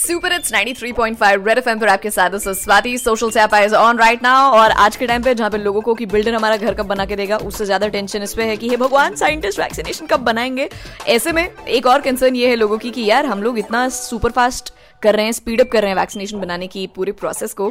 Super it's 93.5 red FM पर आपके साथ स्वाति सोशल से इज़ ऑन राइट नाउ और आज के टाइम पे जहाँ पे लोगों को कि बिल्डर हमारा घर कब बना के देगा, उससे ज़्यादा टेंशन इस पे है कि हे भगवान साइंटिस्ट वैक्सीनेशन कब बनाएँगे? ऐसे में एक और कंसर्न ये है लोगों की कि यार हम लोग इतना सुपर फास्ट कर रहे हैं स्पीड अप कर रहे हैं वैक्सीनेशन बनाने की पूरे प्रोसेस को।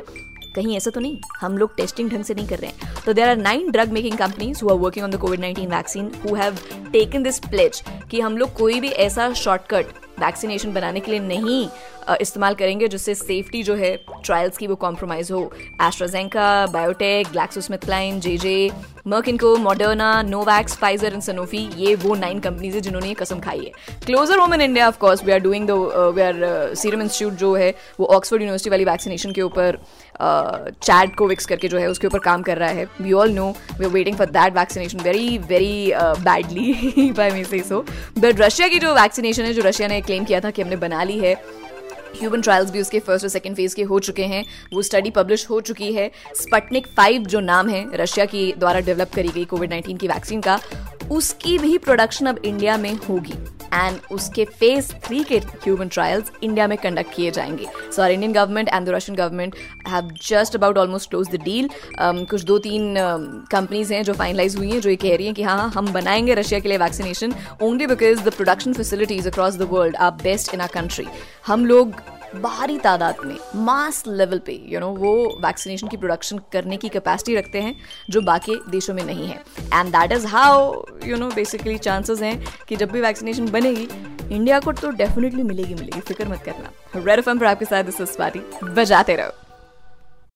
कहीं ऐसा तो नहीं, हम लोग टेस्टिंग ढंग से नहीं कर रहे हैं। तो there are nine drug making companies who are working on the Covid nineteen vaccine who have taken this pledge कि हम लोग कोई भी ऐसा शॉर्टकट वैक्सीनेशन बनाने के लिए नहीं इस्तेमाल करेंगे, जिससे सेफ्टी जो है ट्रायल्स की वो कॉम्प्रोमाइज हो। AstraZeneca BioNTech GlaxoSmithKline J J Merck and co Moderna Novavax Pfizer and Sanofi ये वो नाइन कंपनीज़ है जिन्होंने ये कसम खाई है। Closer home in India of course we are doing the we are Serum Institute जो है, वो ऑक्सफोर्ड यूनिवर्सिटी वाली वैक्सीनेशन के ऊपर चैट कोविक्स करके जो है, उसके ऊपर काम कर रहा है। We all know we are waiting for that vaccination very very badly by me say so but Russia की जो वैक्सीनेशन है, जो रशिया ने क्लेम किया था कि हमने बना ली है ह्यूमन ट्रायल्स भी उसके फ़र्स्ट और सेकेंड फ़ेज़ के हो चुके हैं। वो स्टडी पब्लिश हो चुकी है। स्पटनिक फाइव जो नाम है, रशिया की द्वारा डेवलप करी गई कोविड नाइन्टीन की वैक्सीन का, उसकी भी प्रोडक्शन अब इंडिया में होगी। एंड उसके फ़ेज़ थ्री के ह्यूमन ट्रायल्स इंडिया में कंडक्ट किए जाएँगे so our Indian government and the Russian government have just about almost close the deal कुछ दो तीन कंपनीज़ हैं जो फाइनलाइज हुई हैं जो ये कह रही हैं कि हाँ हम बनाएँगे रशिया के लिए vaccination only because the production facilities across the world are best in our country हम लोग भारी तादाद में मास लेवल पे यू you नो know, वो वैक्सीनेशन की प्रोडक्शन करने की कैपेसिटी रखते हैं जो बाकी देशों में नहीं है। And that is how you know basically chances हैं कि जब भी वैक्सीनेशन बनेगी इंडिया को तो डेफिनेटली मिलेगी मिलेगी। फ़िक्र मत करना। रेड एफ़ पर आपके साथ दिस बजाते रहो।